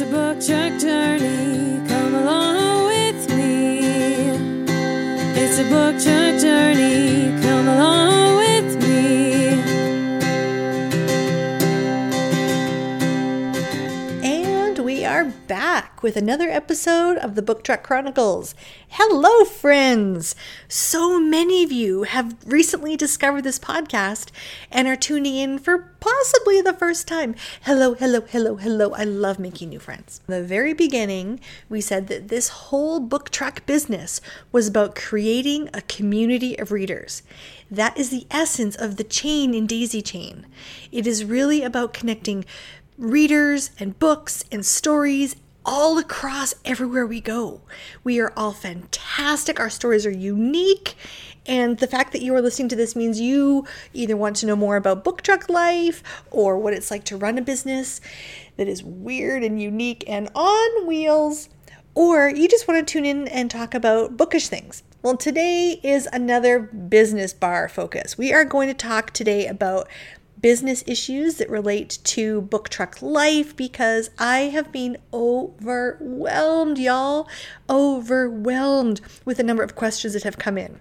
It's a book truck journey. Come along with me. It's a book truck with another episode of the Book Truck Chronicles. Hello, friends! So many of you have recently discovered this podcast and are tuning in for possibly the first time. Hello, hello, hello, hello. I love making new friends. In the very beginning, we said that this whole book truck business was about creating a community of readers. That is the essence of the chain in Daisy Chain. It is really about connecting readers and books and stories all across everywhere we go. We are all fantastic. Our stories are unique. And the fact that you are listening to this means you either want to know more about book truck life or what it's like to run a business that is weird and unique and on wheels, or you just want to tune in and talk about bookish things. Well, today is another business bar focus. We are going to talk today about business issues that relate to book truck life because I have been overwhelmed, y'all. Overwhelmed with the number of questions that have come in.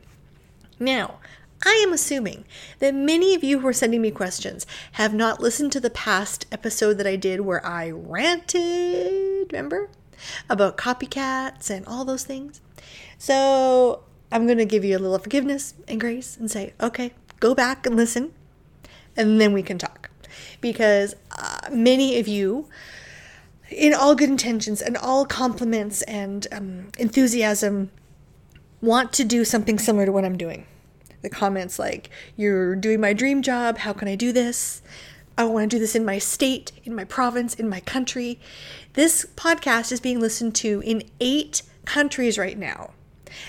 Now, I am assuming that many of you who are sending me questions have not listened to the past episode that I did where I ranted, remember? About copycats and all those things. So I'm going to give you a little forgiveness and grace and say, okay, go back and listen and then we can talk. Because uh, many of you, in all good intentions and all compliments and um, enthusiasm, want to do something similar to what I'm doing. The comments like, You're doing my dream job. How can I do this? I want to do this in my state, in my province, in my country. This podcast is being listened to in eight countries right now.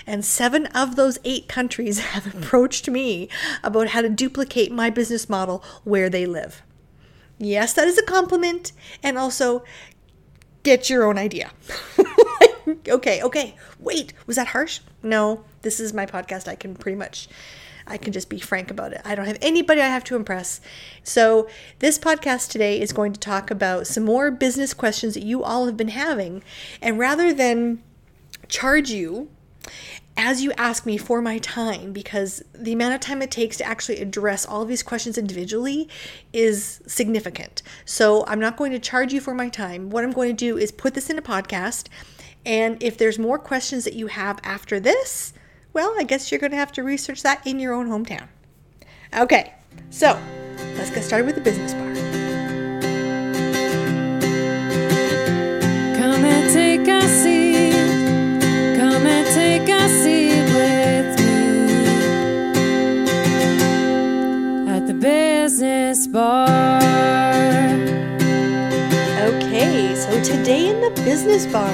And seven of those eight countries have approached me about how to duplicate my business model where they live. Yes, that is a compliment. And also, get your own idea. okay, okay. Wait, was that harsh? No, this is my podcast. I can pretty much. I can just be frank about it. I don't have anybody I have to impress. So, this podcast today is going to talk about some more business questions that you all have been having. And rather than charge you as you ask me for my time, because the amount of time it takes to actually address all of these questions individually is significant. So I'm not going to charge you for my time. What I'm going to do is put this in a podcast. And if there's more questions that you have after this, well, I guess you're going to have to research that in your own hometown. Okay, so let's get started with the business bar. Business bar. Okay, so today in the business bar,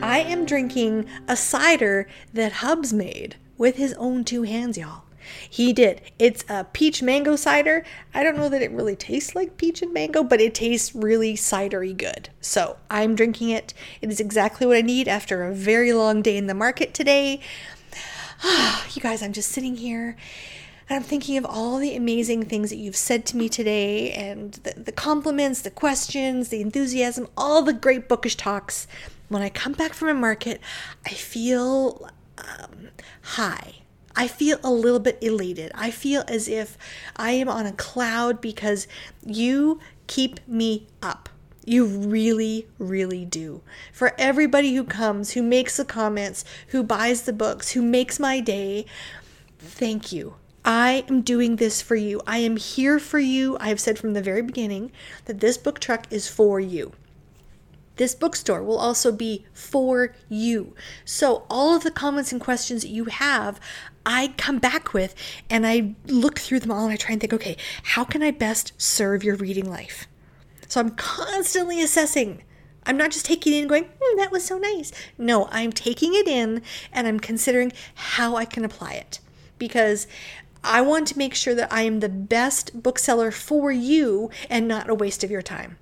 I am drinking a cider that Hubs made with his own two hands, y'all. He did. It's a peach mango cider. I don't know that it really tastes like peach and mango, but it tastes really cidery good. So I'm drinking it. It is exactly what I need after a very long day in the market today. you guys, I'm just sitting here and I'm thinking of all the amazing things that you've said to me today and the, the compliments, the questions, the enthusiasm, all the great bookish talks. When I come back from a market, I feel um, high. I feel a little bit elated. I feel as if I am on a cloud because you keep me up. You really, really do. For everybody who comes, who makes the comments, who buys the books, who makes my day, thank you. I am doing this for you. I am here for you. I have said from the very beginning that this book truck is for you. This bookstore will also be for you. So, all of the comments and questions that you have, I come back with and I look through them all and I try and think, okay, how can I best serve your reading life? So, I'm constantly assessing. I'm not just taking it in and going, hmm, that was so nice. No, I'm taking it in and I'm considering how I can apply it because I want to make sure that I am the best bookseller for you and not a waste of your time.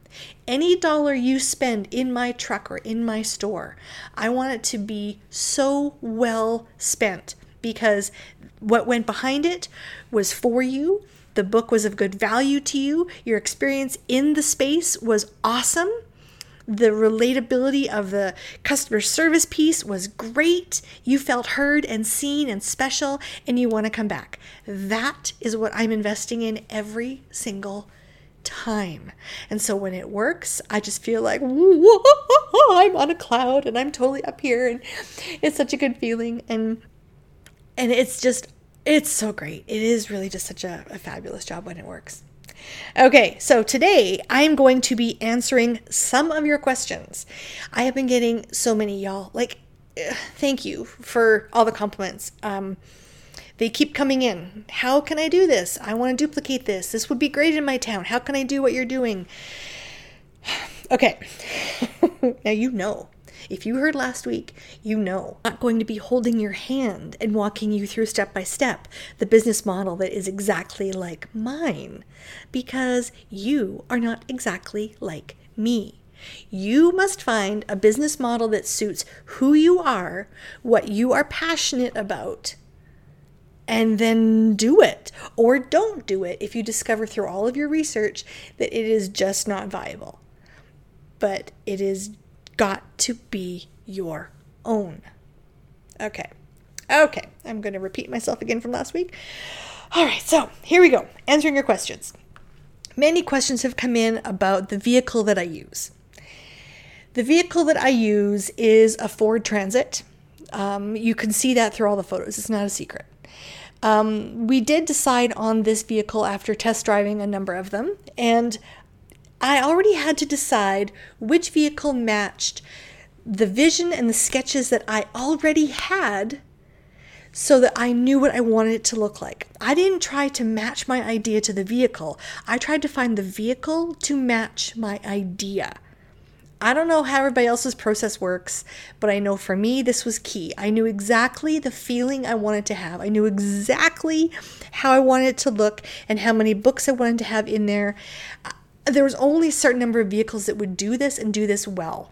Any dollar you spend in my truck or in my store, I want it to be so well spent because what went behind it was for you. The book was of good value to you. Your experience in the space was awesome. The relatability of the customer service piece was great. You felt heard and seen and special, and you want to come back. That is what I'm investing in every single time. And so when it works, I just feel like I'm on a cloud and I'm totally up here and it's such a good feeling and and it's just it's so great. It is really just such a, a fabulous job when it works. Okay, so today I'm going to be answering some of your questions. I have been getting so many, y'all. Like, thank you for all the compliments. Um, they keep coming in. How can I do this? I want to duplicate this. This would be great in my town. How can I do what you're doing? Okay, now you know. If you heard last week, you know. I'm not going to be holding your hand and walking you through step by step the business model that is exactly like mine because you are not exactly like me. You must find a business model that suits who you are, what you are passionate about, and then do it. Or don't do it if you discover through all of your research that it is just not viable. But it is got to be your own. Okay. Okay. I'm going to repeat myself again from last week. All right. So here we go. Answering your questions. Many questions have come in about the vehicle that I use. The vehicle that I use is a Ford Transit. Um, you can see that through all the photos, it's not a secret. Um, we did decide on this vehicle after test driving a number of them, and I already had to decide which vehicle matched the vision and the sketches that I already had so that I knew what I wanted it to look like. I didn't try to match my idea to the vehicle, I tried to find the vehicle to match my idea. I don't know how everybody else's process works, but I know for me this was key. I knew exactly the feeling I wanted to have. I knew exactly how I wanted it to look and how many books I wanted to have in there. There was only a certain number of vehicles that would do this and do this well.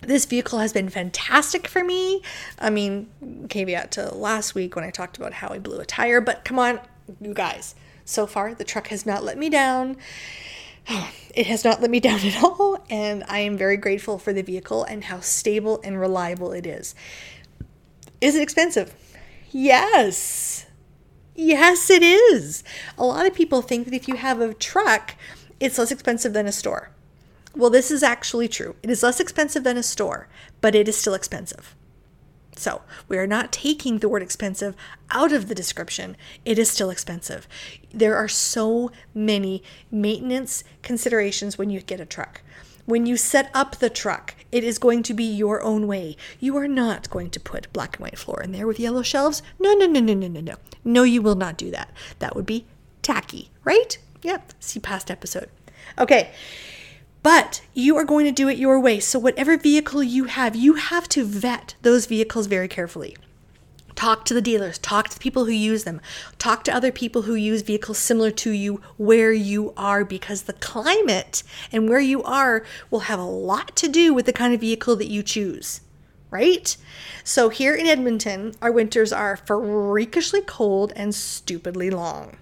This vehicle has been fantastic for me. I mean, caveat to last week when I talked about how I blew a tire, but come on, you guys. So far, the truck has not let me down. It has not let me down at all, and I am very grateful for the vehicle and how stable and reliable it is. Is it expensive? Yes. Yes, it is. A lot of people think that if you have a truck, it's less expensive than a store. Well, this is actually true. It is less expensive than a store, but it is still expensive. So, we are not taking the word expensive out of the description. It is still expensive. There are so many maintenance considerations when you get a truck. When you set up the truck, it is going to be your own way. You are not going to put black and white floor in there with yellow shelves. No, no, no, no, no, no, no. No, you will not do that. That would be tacky, right? Yep. See past episode. Okay. But you are going to do it your way. So, whatever vehicle you have, you have to vet those vehicles very carefully. Talk to the dealers, talk to the people who use them, talk to other people who use vehicles similar to you where you are because the climate and where you are will have a lot to do with the kind of vehicle that you choose, right? So, here in Edmonton, our winters are freakishly cold and stupidly long.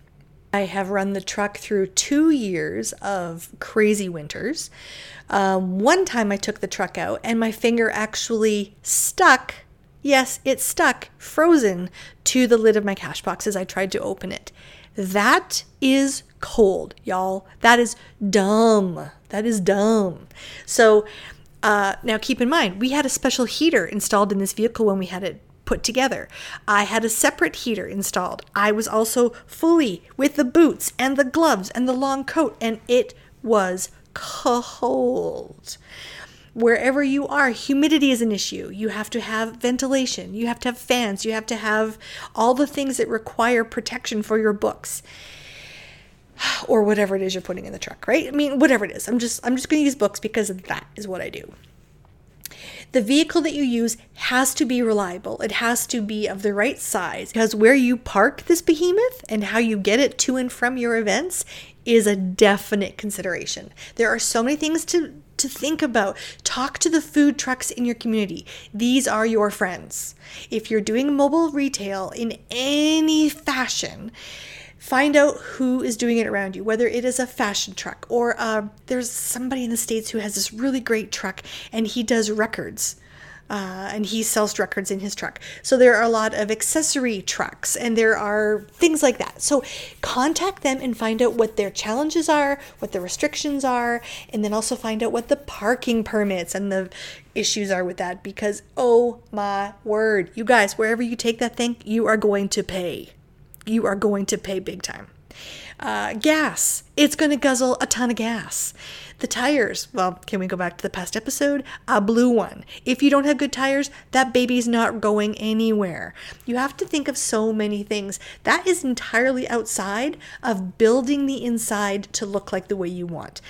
I have run the truck through two years of crazy winters. Um, one time I took the truck out and my finger actually stuck. Yes, it stuck frozen to the lid of my cash box as I tried to open it. That is cold, y'all. That is dumb. That is dumb. So, uh, now keep in mind, we had a special heater installed in this vehicle when we had it put together. I had a separate heater installed. I was also fully with the boots and the gloves and the long coat, and it was cold. Wherever you are, humidity is an issue. You have to have ventilation, you have to have fans, you have to have all the things that require protection for your books or whatever it is you're putting in the truck, right? I mean, whatever it is. I'm just I'm just going to use books because that is what I do. The vehicle that you use has to be reliable. It has to be of the right size because where you park this behemoth and how you get it to and from your events is a definite consideration. There are so many things to to think about. Talk to the food trucks in your community. These are your friends. If you're doing mobile retail in any fashion, Find out who is doing it around you, whether it is a fashion truck or uh, there's somebody in the States who has this really great truck and he does records. Uh, and he sells records in his truck. So there are a lot of accessory trucks and there are things like that. So contact them and find out what their challenges are, what the restrictions are, and then also find out what the parking permits and the issues are with that because oh my word, you guys, wherever you take that thing, you are going to pay. You are going to pay big time. Uh, gas, it's going to guzzle a ton of gas. The tires, well, can we go back to the past episode? A blue one. If you don't have good tires, that baby's not going anywhere. You have to think of so many things. That is entirely outside of building the inside to look like the way you want.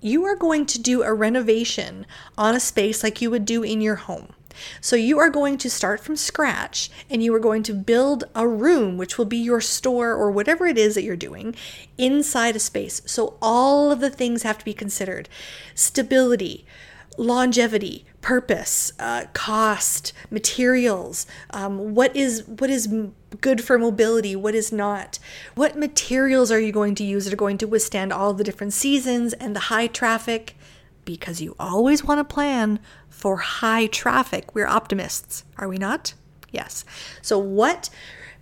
You are going to do a renovation on a space like you would do in your home. So you are going to start from scratch and you are going to build a room, which will be your store or whatever it is that you're doing, inside a space. So all of the things have to be considered. Stability, longevity, purpose, uh, cost, materials, um, what is what is good for mobility, what is not, what materials are you going to use that are going to withstand all the different seasons and the high traffic, because you always want to plan for high traffic. We're optimists, are we not? Yes. So, what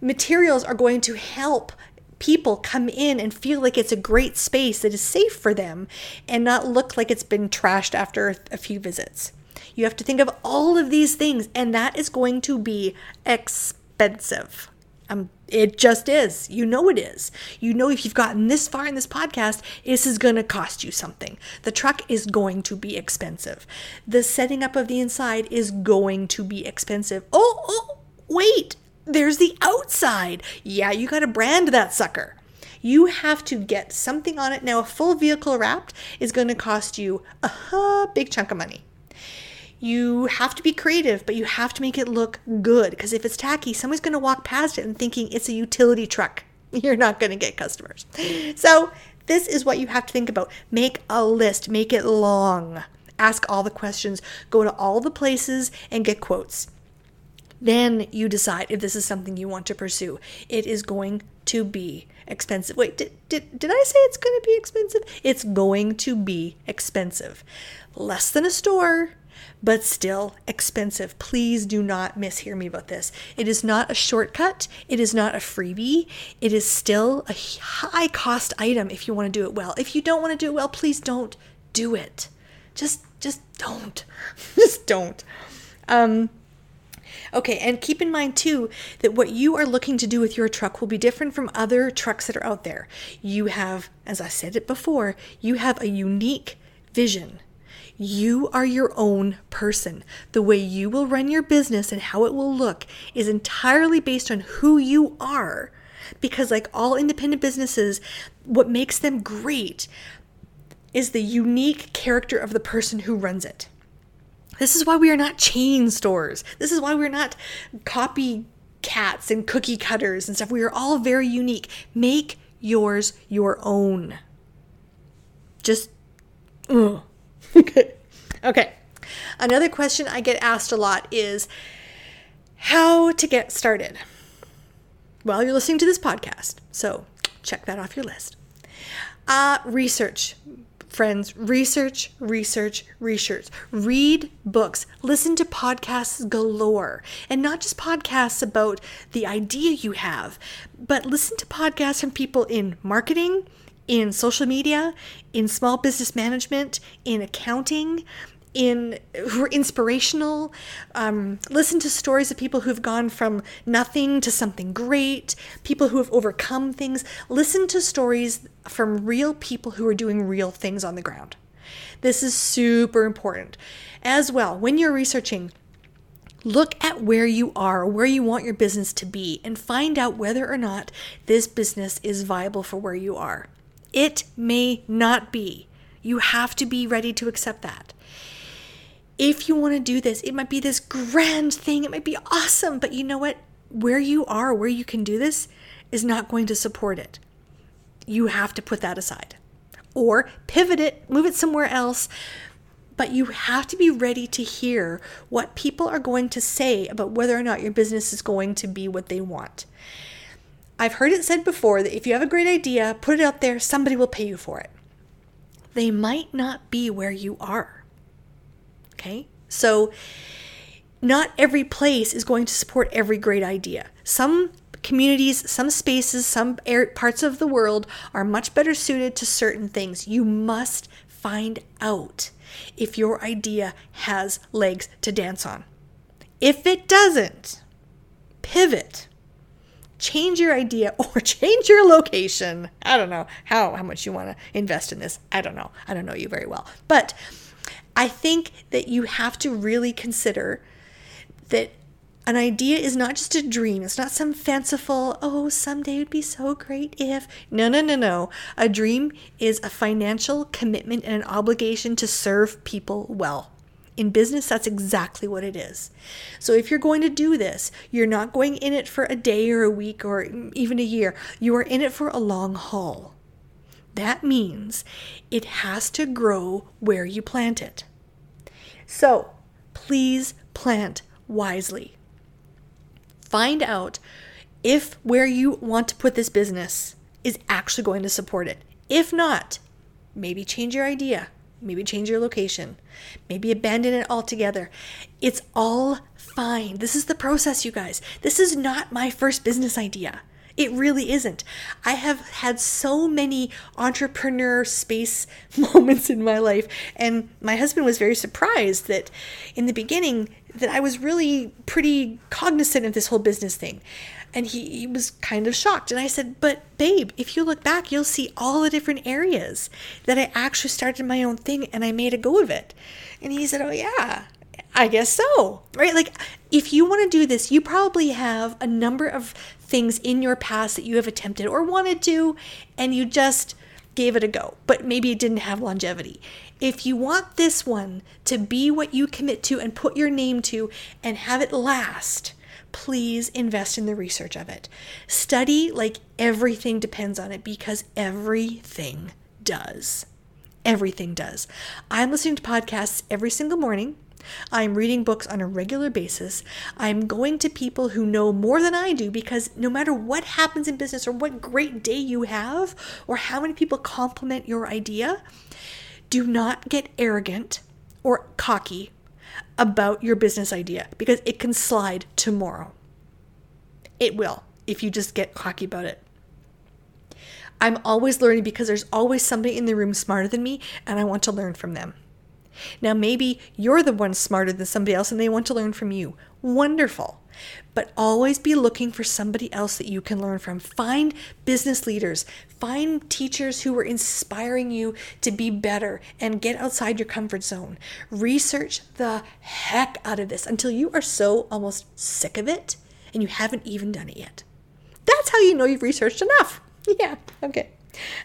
materials are going to help people come in and feel like it's a great space that is safe for them and not look like it's been trashed after a few visits? You have to think of all of these things, and that is going to be expensive. Um, it just is. You know it is. You know if you've gotten this far in this podcast, this is going to cost you something. The truck is going to be expensive. The setting up of the inside is going to be expensive. Oh, oh, wait. There's the outside. Yeah, you got to brand that sucker. You have to get something on it. Now, a full vehicle wrapped is going to cost you a big chunk of money you have to be creative, but you have to make it look good. Because if it's tacky, someone's going to walk past it and thinking it's a utility truck. You're not going to get customers. So, this is what you have to think about. Make a list, make it long. Ask all the questions, go to all the places and get quotes. Then you decide if this is something you want to pursue. It is going to be expensive. Wait, did, did, did I say it's going to be expensive? It's going to be expensive. Less than a store, but still expensive. Please do not mishear me about this. It is not a shortcut, it is not a freebie. It is still a high cost item if you want to do it well. If you don't want to do it well, please don't do it. Just just don't. just don't. Um Okay, and keep in mind too that what you are looking to do with your truck will be different from other trucks that are out there. You have, as I said it before, you have a unique vision you are your own person. The way you will run your business and how it will look is entirely based on who you are. Because, like all independent businesses, what makes them great is the unique character of the person who runs it. This is why we are not chain stores. This is why we're not copy cats and cookie cutters and stuff. We are all very unique. Make yours your own. Just, ugh. Okay. Okay. Another question I get asked a lot is how to get started. Well, you're listening to this podcast, so check that off your list. Uh, research, friends. Research, research, research. Read books. Listen to podcasts galore. And not just podcasts about the idea you have, but listen to podcasts from people in marketing, in social media, in small business management, in accounting, in who are inspirational. Um, listen to stories of people who've gone from nothing to something great, people who have overcome things. Listen to stories from real people who are doing real things on the ground. This is super important. As well, when you're researching, Look at where you are, where you want your business to be, and find out whether or not this business is viable for where you are. It may not be. You have to be ready to accept that. If you want to do this, it might be this grand thing, it might be awesome, but you know what? Where you are, where you can do this, is not going to support it. You have to put that aside or pivot it, move it somewhere else. But you have to be ready to hear what people are going to say about whether or not your business is going to be what they want. I've heard it said before that if you have a great idea, put it out there, somebody will pay you for it. They might not be where you are. Okay? So, not every place is going to support every great idea. Some communities, some spaces, some parts of the world are much better suited to certain things. You must find out if your idea has legs to dance on. If it doesn't, pivot. Change your idea or change your location. I don't know how, how much you want to invest in this. I don't know. I don't know you very well. But I think that you have to really consider that an idea is not just a dream. It's not some fanciful, oh, someday it would be so great if. No, no, no, no. A dream is a financial commitment and an obligation to serve people well. In business, that's exactly what it is. So if you're going to do this, you're not going in it for a day or a week or even a year. You are in it for a long haul. That means it has to grow where you plant it. So please plant wisely. Find out if where you want to put this business is actually going to support it. If not, maybe change your idea, maybe change your location, maybe abandon it altogether. It's all fine. This is the process, you guys. This is not my first business idea. It really isn't. I have had so many entrepreneur space moments in my life, and my husband was very surprised that in the beginning that I was really pretty cognizant of this whole business thing. And he, he was kind of shocked. And I said, But babe, if you look back, you'll see all the different areas that I actually started my own thing and I made a go of it. And he said, Oh, yeah, I guess so. Right? Like, if you want to do this, you probably have a number of things in your past that you have attempted or wanted to, and you just gave it a go, but maybe it didn't have longevity. If you want this one to be what you commit to and put your name to and have it last, please invest in the research of it. Study like everything depends on it because everything does. Everything does. I'm listening to podcasts every single morning. I'm reading books on a regular basis. I'm going to people who know more than I do because no matter what happens in business or what great day you have or how many people compliment your idea, do not get arrogant or cocky about your business idea because it can slide tomorrow. It will if you just get cocky about it. I'm always learning because there's always somebody in the room smarter than me, and I want to learn from them. Now, maybe you're the one smarter than somebody else and they want to learn from you. Wonderful. But always be looking for somebody else that you can learn from. Find business leaders, find teachers who are inspiring you to be better and get outside your comfort zone. Research the heck out of this until you are so almost sick of it and you haven't even done it yet. That's how you know you've researched enough. Yeah, okay.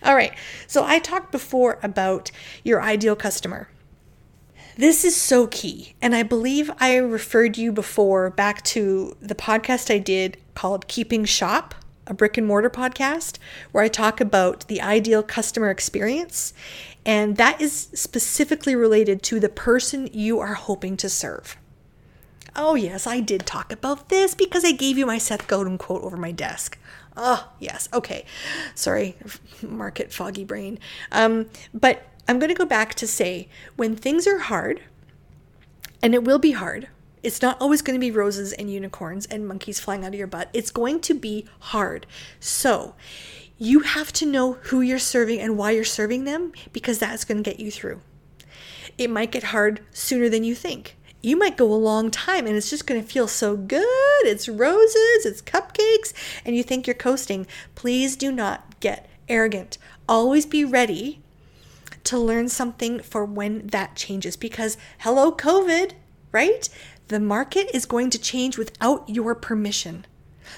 All right. So I talked before about your ideal customer. This is so key. And I believe I referred you before back to the podcast I did called Keeping Shop, a brick and mortar podcast, where I talk about the ideal customer experience. And that is specifically related to the person you are hoping to serve. Oh, yes, I did talk about this because I gave you my Seth Godin quote over my desk. Oh, yes. Okay. Sorry, market foggy brain. Um, but I'm going to go back to say when things are hard, and it will be hard, it's not always going to be roses and unicorns and monkeys flying out of your butt. It's going to be hard. So, you have to know who you're serving and why you're serving them because that's going to get you through. It might get hard sooner than you think. You might go a long time and it's just going to feel so good. It's roses, it's cupcakes, and you think you're coasting. Please do not get arrogant. Always be ready to learn something for when that changes. Because hello covid right? The market is going to change without your permission.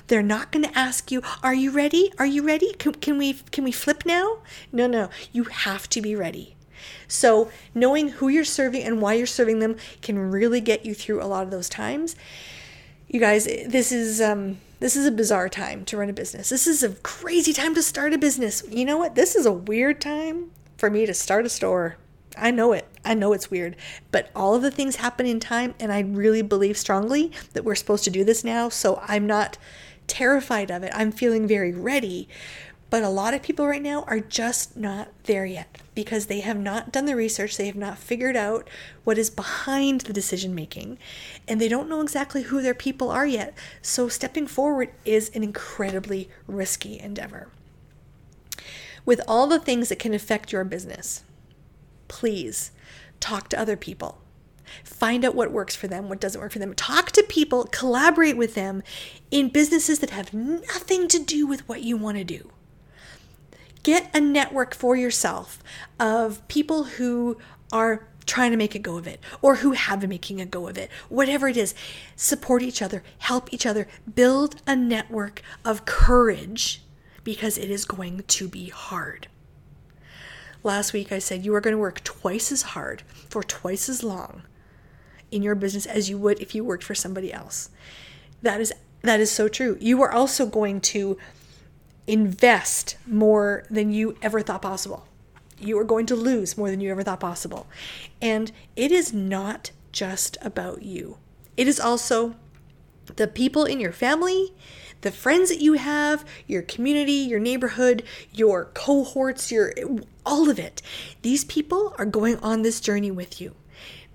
They're not going to ask you are you ready? Are you ready? Can, can we can we flip now? No no. You have to be ready. So knowing who you're serving and why you're serving them can really get you through a lot of those times. You guys this is um this is a bizarre time to run a business. This is a crazy time to start a business. You know what? This is a weird time for me to start a store. I know it. I know it's weird, but all of the things happen in time, and I really believe strongly that we're supposed to do this now. So I'm not terrified of it. I'm feeling very ready. But a lot of people right now are just not there yet because they have not done the research, they have not figured out what is behind the decision making, and they don't know exactly who their people are yet. So stepping forward is an incredibly risky endeavor. With all the things that can affect your business, please talk to other people. Find out what works for them, what doesn't work for them. Talk to people, collaborate with them in businesses that have nothing to do with what you want to do. Get a network for yourself of people who are trying to make a go of it or who have been making a go of it. Whatever it is, support each other, help each other, build a network of courage because it is going to be hard. Last week I said you are going to work twice as hard for twice as long in your business as you would if you worked for somebody else. That is that is so true. You are also going to invest more than you ever thought possible. You are going to lose more than you ever thought possible. And it is not just about you, it is also the people in your family, the friends that you have, your community, your neighborhood, your cohorts, your all of it. These people are going on this journey with you.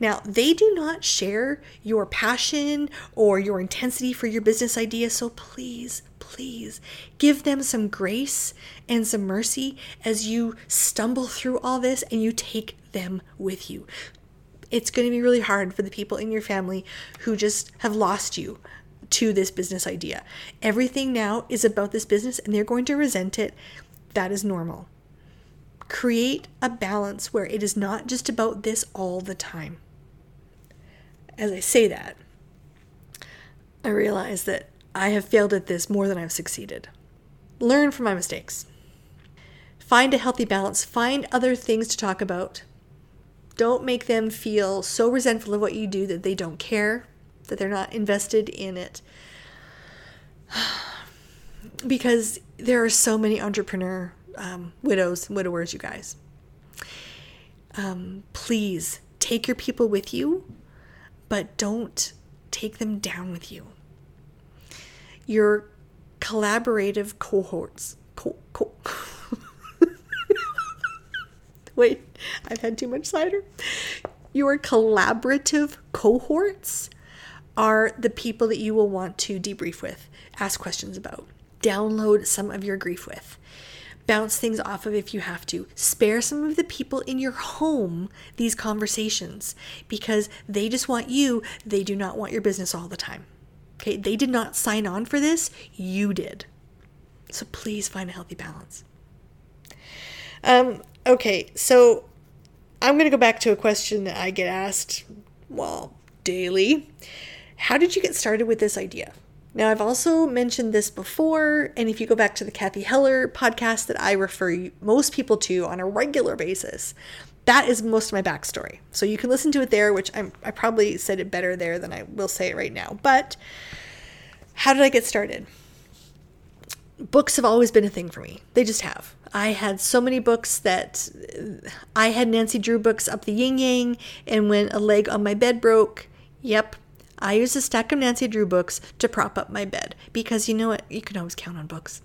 Now, they do not share your passion or your intensity for your business idea, so please, please give them some grace and some mercy as you stumble through all this and you take them with you. It's going to be really hard for the people in your family who just have lost you to this business idea. Everything now is about this business and they're going to resent it. That is normal. Create a balance where it is not just about this all the time as I say that, I realize that I have failed at this more than I've succeeded. Learn from my mistakes. Find a healthy balance. Find other things to talk about. Don't make them feel so resentful of what you do that they don't care, that they're not invested in it. because there are so many entrepreneur um, widows and widowers, you guys. Um, please take your people with you but don't take them down with you. Your collaborative cohorts. Co- co- Wait, I've had too much cider. Your collaborative cohorts are the people that you will want to debrief with, ask questions about, download some of your grief with bounce things off of if you have to. Spare some of the people in your home these conversations because they just want you, they do not want your business all the time. Okay, they did not sign on for this, you did. So please find a healthy balance. Um, okay, so I'm going to go back to a question that I get asked, well, daily. How did you get started with this idea? Now, I've also mentioned this before, and if you go back to the Cathy Heller podcast that I refer most people to on a regular basis, that is most of my backstory. So you can listen to it there, which I'm, I probably said it better there than I will say it right now. But how did I get started? Books have always been a thing for me. They just have. I had so many books that I had Nancy Drew books up the yin yang, and when a leg on my bed broke, yep, I use a stack of Nancy Drew books to prop up my bed because you know what? You can always count on books.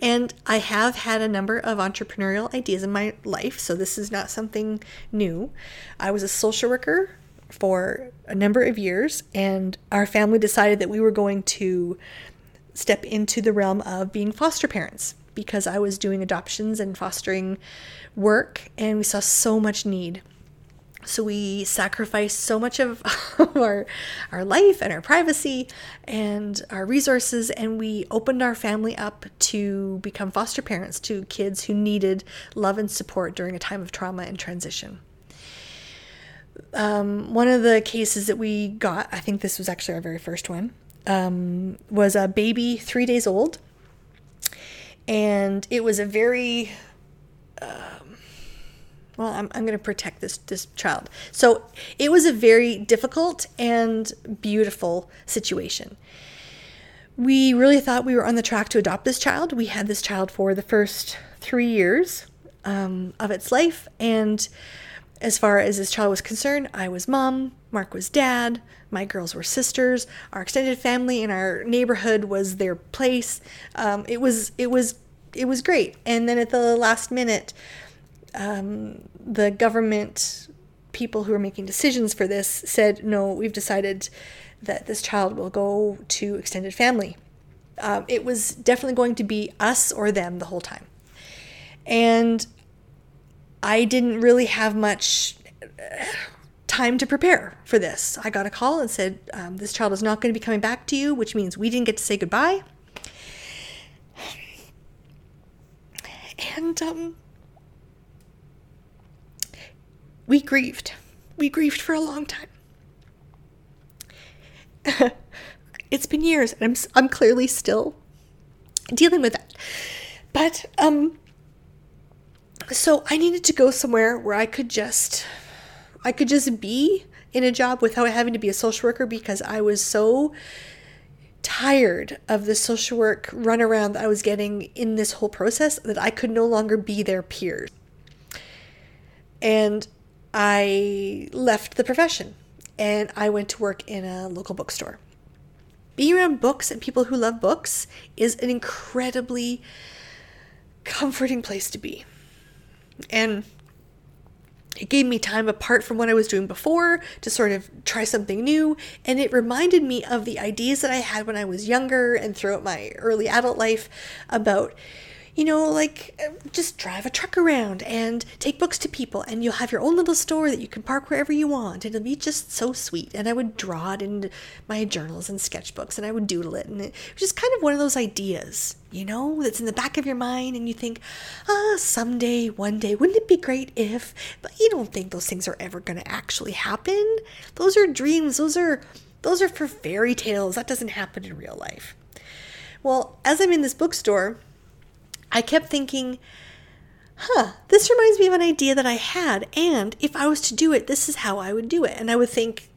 And I have had a number of entrepreneurial ideas in my life, so this is not something new. I was a social worker for a number of years, and our family decided that we were going to step into the realm of being foster parents because I was doing adoptions and fostering work, and we saw so much need so we sacrifice so much of our our life and our privacy and our resources and we opened our family up to become foster parents to kids who needed love and support during a time of trauma and transition. Um, one of the cases that we got, I think this was actually our very first one, um, was a baby three days old. And it was a very uh, well, I'm, I'm going to protect this this child. So it was a very difficult and beautiful situation. We really thought we were on the track to adopt this child. We had this child for the first three years um, of its life, and as far as this child was concerned, I was mom, Mark was dad, my girls were sisters, our extended family in our neighborhood was their place. Um, it was it was it was great. And then at the last minute, um, the government people who were making decisions for this said, no, we've decided that this child will go to extended family. Um, it was definitely going to be us or them the whole time. And I didn't really have much uh, time to prepare for this. I got a call and said, um, This child is not going to be coming back to you, which means we didn't get to say goodbye. And um, we grieved. We grieved for a long time. it's been years, and I'm I'm clearly still dealing with that. But um, so I needed to go somewhere where I could just I could just be in a job without having to be a social worker because I was so tired of the social work runaround that I was getting in this whole process that I could no longer be their peers. And I left the profession and I went to work in a local bookstore. Being around books and people who love books is an incredibly comforting place to be. And it gave me time apart from what I was doing before to sort of try something new. And it reminded me of the ideas that I had when I was younger and throughout my early adult life about you know, like just drive a truck around and take books to people, and you'll have your own little store that you can park wherever you want. And it'll be just so sweet. And I would draw it in my journals and sketchbooks, and I would doodle it. And it was just kind of one of those ideas, you know, that's in the back of your mind, and you think, ah, someday, one day, wouldn't it be great if? But you don't think those things are ever going to actually happen. Those are dreams. Those are those are for fairy tales. That doesn't happen in real life. Well, as I'm in this bookstore I kept thinking, huh, this reminds me of an idea that I had. And if I was to do it, this is how I would do it. And I would think,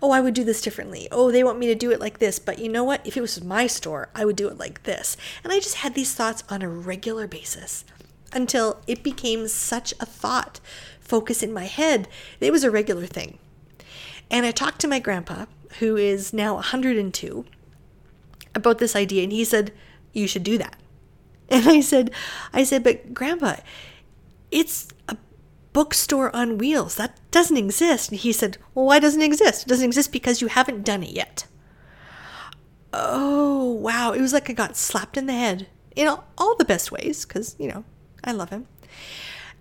oh, I would do this differently. Oh, they want me to do it like this. But you know what? If it was my store, I would do it like this. And I just had these thoughts on a regular basis until it became such a thought focus in my head. It was a regular thing. And I talked to my grandpa, who is now 102, about this idea. And he said, you should do that. And I said, I said, but grandpa, it's a bookstore on wheels. That doesn't exist. And he said, well, why doesn't it exist? It doesn't exist because you haven't done it yet. Oh, wow. It was like I got slapped in the head in all, all the best ways because, you know, I love him.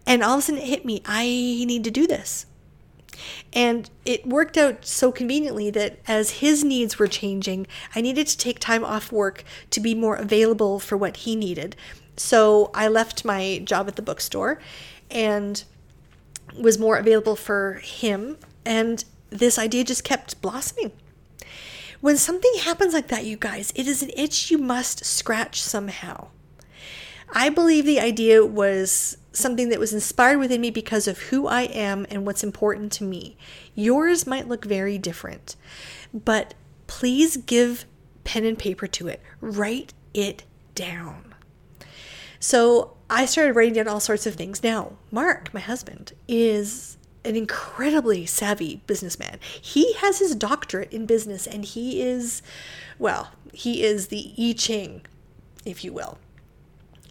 And all of a sudden it hit me. I need to do this. And it worked out so conveniently that as his needs were changing, I needed to take time off work to be more available for what he needed. So I left my job at the bookstore and was more available for him. And this idea just kept blossoming. When something happens like that, you guys, it is an itch you must scratch somehow. I believe the idea was something that was inspired within me because of who I am and what's important to me. Yours might look very different, but please give pen and paper to it. Write it down. So I started writing down all sorts of things. Now, Mark, my husband, is an incredibly savvy businessman. He has his doctorate in business and he is, well, he is the I Ching, if you will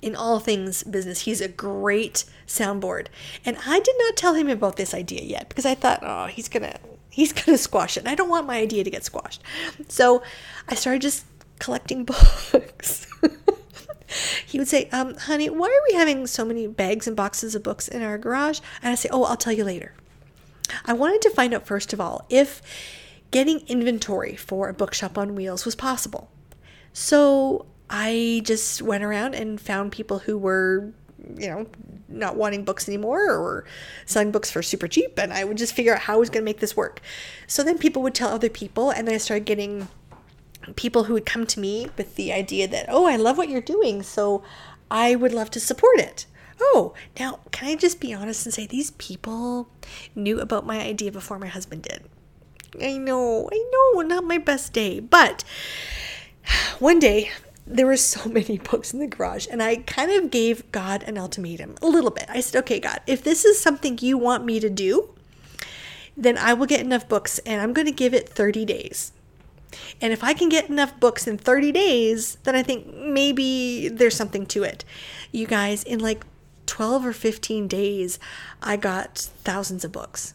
in all things business. He's a great soundboard. And I did not tell him about this idea yet because I thought, oh, he's going to he's going to squash it. And I don't want my idea to get squashed. So, I started just collecting books. he would say, um, honey, why are we having so many bags and boxes of books in our garage? And I say, oh, I'll tell you later. I wanted to find out, first of all, if getting inventory for a bookshop on wheels was possible. So I just went around and found people who were, you know, not wanting books anymore or selling books for super cheap. And I would just figure out how I was going to make this work. So then people would tell other people, and then I started getting people who would come to me with the idea that, oh, I love what you're doing. So I would love to support it. Oh, now, can I just be honest and say these people knew about my idea before my husband did? I know, I know, not my best day. But one day there were so many books in the garage and i kind of gave god an ultimatum a little bit i said okay god if this is something you want me to do then I will get enough books and I'm going to give it 30 days. And if I can get enough books in 30 days, then I think maybe there's something to it. You guys, in like 12 or 15 days, I got thousands of books.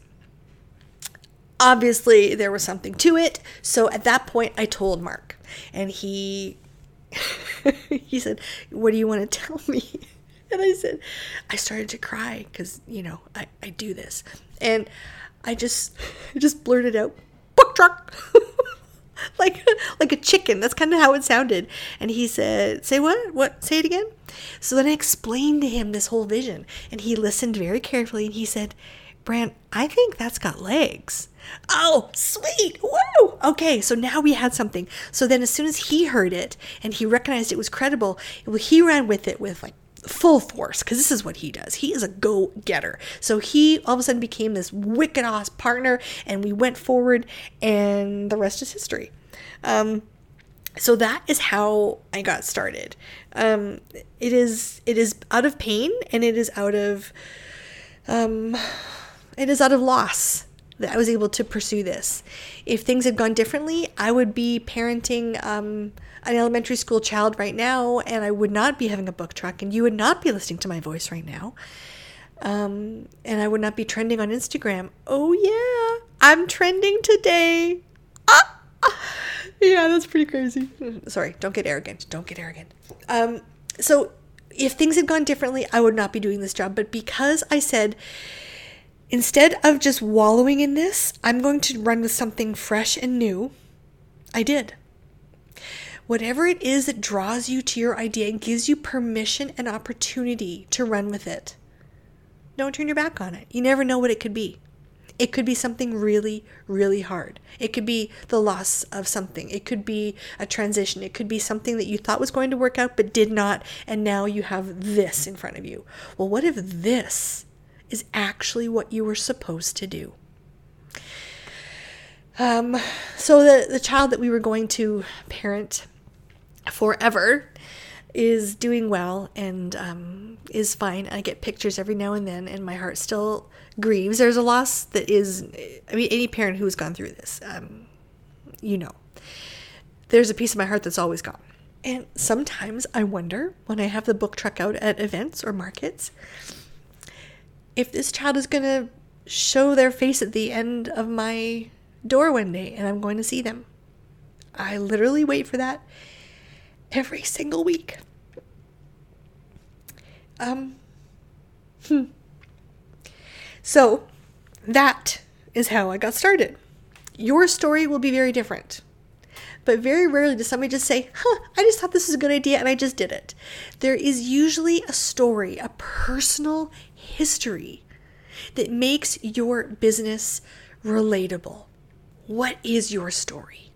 Obviously, there was something to it. So at that point, I told Mark, and he he said, "What do you want to tell me?" And I said, I started to cry because you know I, I do this, and I just just blurted out, "Book truck." like like a chicken. That's kind of how it sounded. And he said, "Say what? What? Say it again." So then I explained to him this whole vision, and he listened very carefully. And he said, "Brant, I think that's got legs." Oh, sweet! Woo! Okay, so now we had something. So then, as soon as he heard it and he recognized it was credible, he ran with it with like full force because this is what he does. He is a go getter. So he all of a sudden became this wicked ass partner, and we went forward, and the rest is history. Um, so that is how I got started. Um, it is it is out of pain, and it is out of um, it is out of loss that I was able to pursue this. If things had gone differently, I would be parenting um, an elementary school child right now, and I would not be having a book truck, and you would not be listening to my voice right now. Um, and I would not be trending on Instagram. Oh, yeah, I'm trending today. Ah! Yeah, that's pretty crazy. Sorry, don't get arrogant. Don't get arrogant. Um, so, if things had gone differently, I would not be doing this job. But because I said, Instead of just wallowing in this, I'm going to run with something fresh and new. I did. Whatever it is that draws you to your idea and gives you permission and opportunity to run with it. Don't turn your back on it. You never know what it could be. It could be something really, really hard. It could be the loss of something. It could be a transition. It could be something that you thought was going to work out but did not, and now you have this in front of you. Well, what if this is actually what you were supposed to do. Um, so the the child that we were going to parent forever is doing well and um, is fine. I get pictures every now and then, and my heart still grieves. There's a loss that is, I mean, any parent who has gone through this, um, you know, there's a piece of my heart that's always gone. And sometimes I wonder when I have the book truck out at events or markets if this child is going to show their face at the end of my door one day and I'm going to see them. I literally wait for that every single week. Um, hmm. So, that is how I got started. Your story will be very different. But very rarely does somebody just say, huh, I just thought this was a good idea and I just did it. There is usually a story, a personal history that makes your business relatable. What is your story?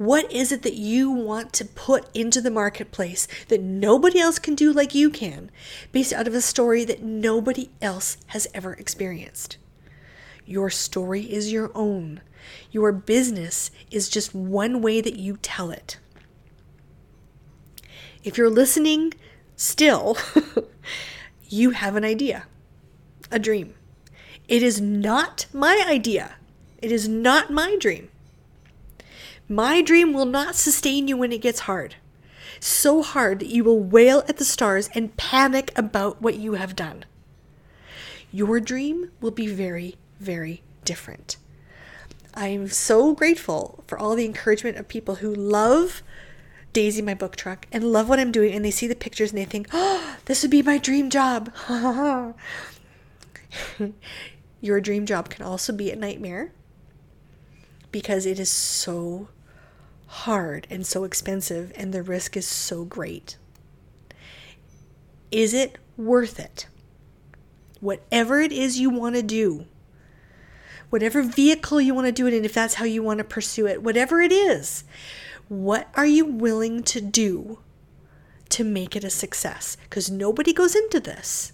What is it that you want to put into the marketplace that nobody else can do like you can, based out of a story that nobody else has ever experienced? Your story is your own. Your business is just one way that you tell it. If you're listening still, you have an idea, a dream. It is not my idea. It is not my dream. My dream will not sustain you when it gets hard. So hard that you will wail at the stars and panic about what you have done. Your dream will be very, very different. I am so grateful for all the encouragement of people who love Daisy, my book truck, and love what I'm doing, and they see the pictures and they think, oh, this would be my dream job. Your dream job can also be a nightmare because it is so hard and so expensive, and the risk is so great. Is it worth it? Whatever it is you want to do, whatever vehicle you want to do it in, if that's how you want to pursue it, whatever it is, what are you willing to do to make it a success? Because nobody goes into this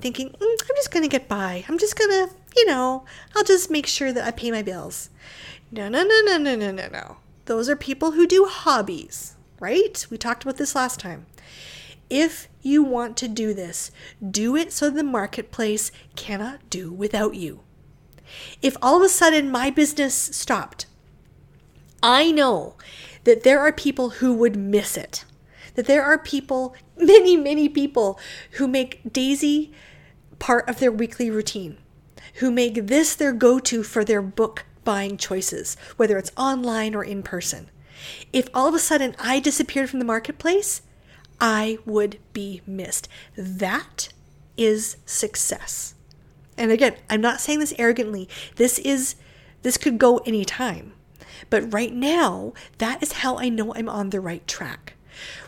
thinking, mm, I'm just going to get by. I'm just going to, you know, I'll just make sure that I pay my bills. No, no, no, no, no, no, no, no. Those are people who do hobbies, right? We talked about this last time. If you want to do this, do it so the marketplace cannot do without you. If all of a sudden my business stopped, I know that there are people who would miss it. That there are people, many, many people, who make Daisy part of their weekly routine, who make this their go to for their book buying choices, whether it's online or in person. If all of a sudden I disappeared from the marketplace, I would be missed. That is success. And again, I'm not saying this arrogantly. This is this could go anytime. But right now, that is how I know I'm on the right track.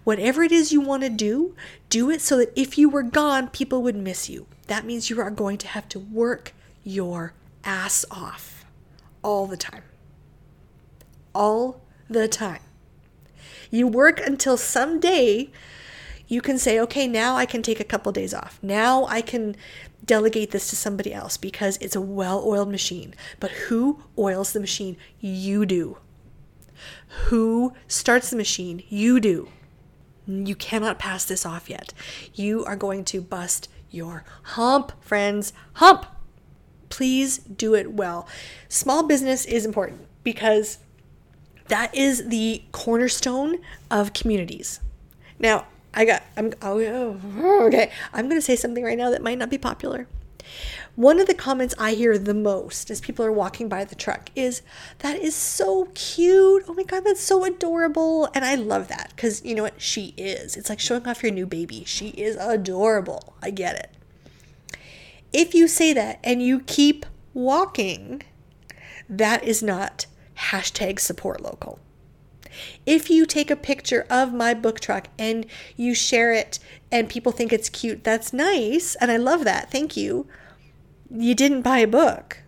Whatever it is you want to do, do it so that if you were gone, people would miss you. That means you are going to have to work your ass off all the time. All the time. You work until someday you can say, okay, now I can take a couple days off. Now I can delegate this to somebody else because it's a well oiled machine. But who oils the machine? You do. Who starts the machine? You do. You cannot pass this off yet. You are going to bust your hump, friends. Hump! Please do it well. Small business is important because that is the cornerstone of communities. Now, I got, I'm, oh, okay. I'm going to say something right now that might not be popular. One of the comments I hear the most as people are walking by the truck is, That is so cute. Oh my God, that's so adorable. And I love that because you know what? She is. It's like showing off your new baby. She is adorable. I get it. If you say that and you keep walking, that is not hashtag support local. If you take a picture of my book truck and you share it and people think it's cute, that's nice. And I love that. Thank you. You didn't buy a book.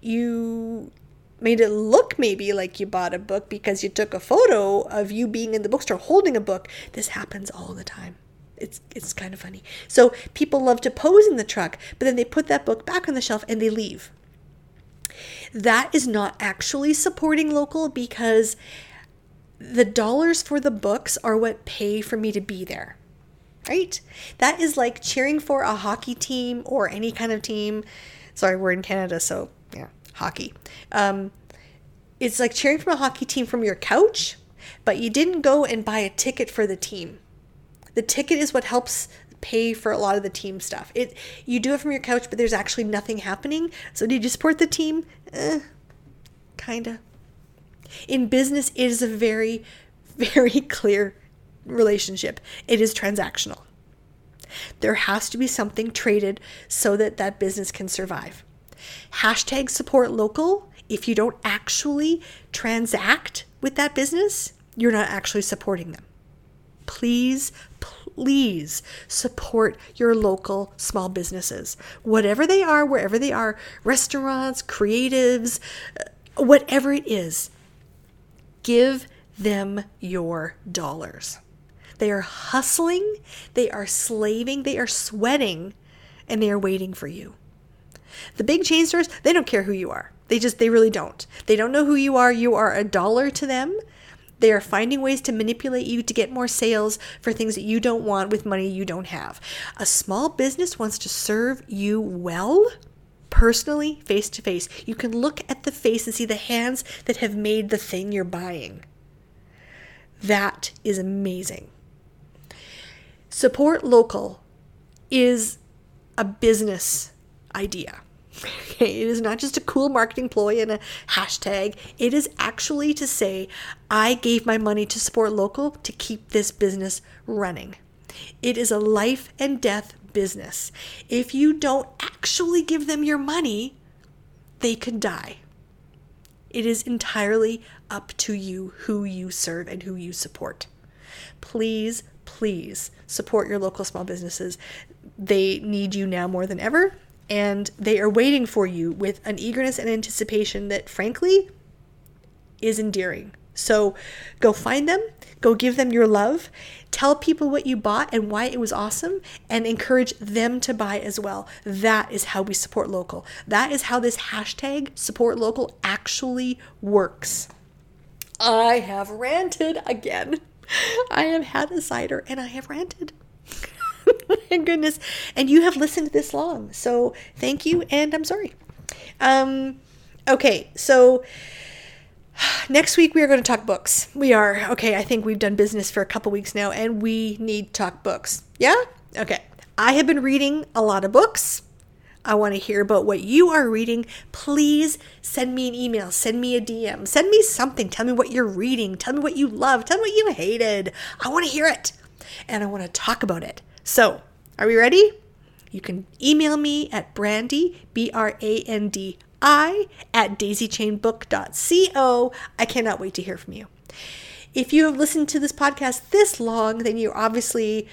You made it look maybe like you bought a book because you took a photo of you being in the bookstore holding a book. This happens all the time. It's it's kind of funny. So people love to pose in the truck, but then they put that book back on the shelf and they leave. That is not actually supporting local because the dollars for the books are what pay for me to be there. Right? That is like cheering for a hockey team or any kind of team. Sorry, we're in Canada, so yeah, hockey. Um, it's like cheering for a hockey team from your couch, but you didn't go and buy a ticket for the team. The ticket is what helps pay for a lot of the team stuff. It you do it from your couch, but there's actually nothing happening. So did you support the team? Eh, kinda. In business, it is a very, very clear relationship. It is transactional. There has to be something traded so that that business can survive. Hashtag support local. If you don't actually transact with that business, you're not actually supporting them. Please, please support your local small businesses, whatever they are, wherever they are restaurants, creatives, uh, whatever it is. Give them your dollars. They are hustling, they are slaving, they are sweating, and they are waiting for you. The big chain stores, they don't care who you are. They just, they really don't. They don't know who you are. You are a dollar to them. They are finding ways to manipulate you to get more sales for things that you don't want with money you don't have. A small business wants to serve you well personally, face to face. You can look at the face and see the hands that have made the thing you're buying. That is amazing. Support local is a business idea. Okay, it is not just a cool marketing ploy and a hashtag. It is actually to say, I gave my money to support local to keep this business running. It is a life and death business. If you don't actually give them your money, they could die. It is entirely up to you who you serve and who you support. Please, please support your local small businesses. They need you now more than ever, and they are waiting for you with an eagerness and anticipation that, frankly, is endearing. So go find them, go give them your love, tell people what you bought and why it was awesome, and encourage them to buy as well. That is how we support local. That is how this hashtag support local actually works. I have ranted again. I have had a cider and I have ranted. My goodness. And you have listened this long. So thank you and I'm sorry. Um, okay, so next week we are going to talk books. We are. Okay, I think we've done business for a couple weeks now and we need to talk books. Yeah? Okay. I have been reading a lot of books. I want to hear about what you are reading. Please send me an email, send me a DM, send me something. Tell me what you're reading. Tell me what you love. Tell me what you hated. I want to hear it and I want to talk about it. So, are we ready? You can email me at brandi, B R A N D I, at daisychainbook.co. I cannot wait to hear from you. If you have listened to this podcast this long, then you obviously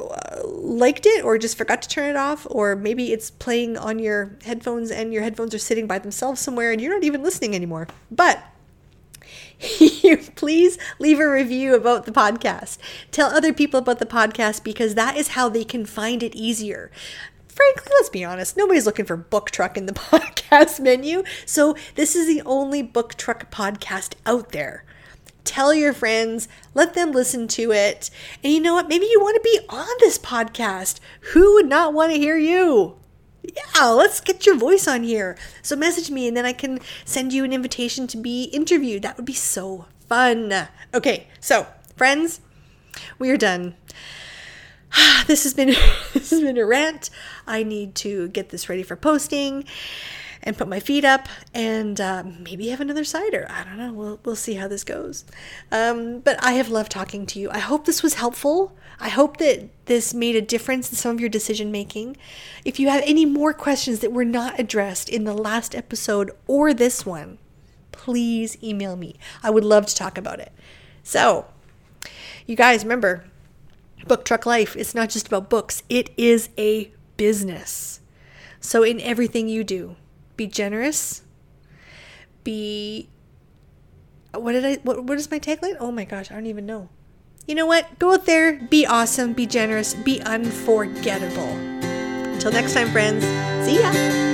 uh, liked it or just forgot to turn it off, or maybe it's playing on your headphones and your headphones are sitting by themselves somewhere and you're not even listening anymore. But you please leave a review about the podcast. Tell other people about the podcast because that is how they can find it easier. Frankly, let's be honest, nobody's looking for book truck in the podcast menu. So, this is the only book truck podcast out there. Tell your friends, let them listen to it. And you know what? Maybe you want to be on this podcast. Who would not want to hear you? yeah, let's get your voice on here. So message me and then I can send you an invitation to be interviewed. That would be so fun. Okay, so friends, we are done. This has been this has been a rant. I need to get this ready for posting and put my feet up and uh, maybe have another cider. I don't know. We'll, we'll see how this goes. Um, but I have loved talking to you. I hope this was helpful. I hope that this made a difference in some of your decision making. If you have any more questions that were not addressed in the last episode or this one, please email me. I would love to talk about it. So, you guys remember, Book Truck Life, it's not just about books, it is a business. So, in everything you do, be generous, be what did I what what is my tagline? Oh my gosh, I don't even know. You know what? Go out there, be awesome, be generous, be unforgettable. Until next time, friends. See ya.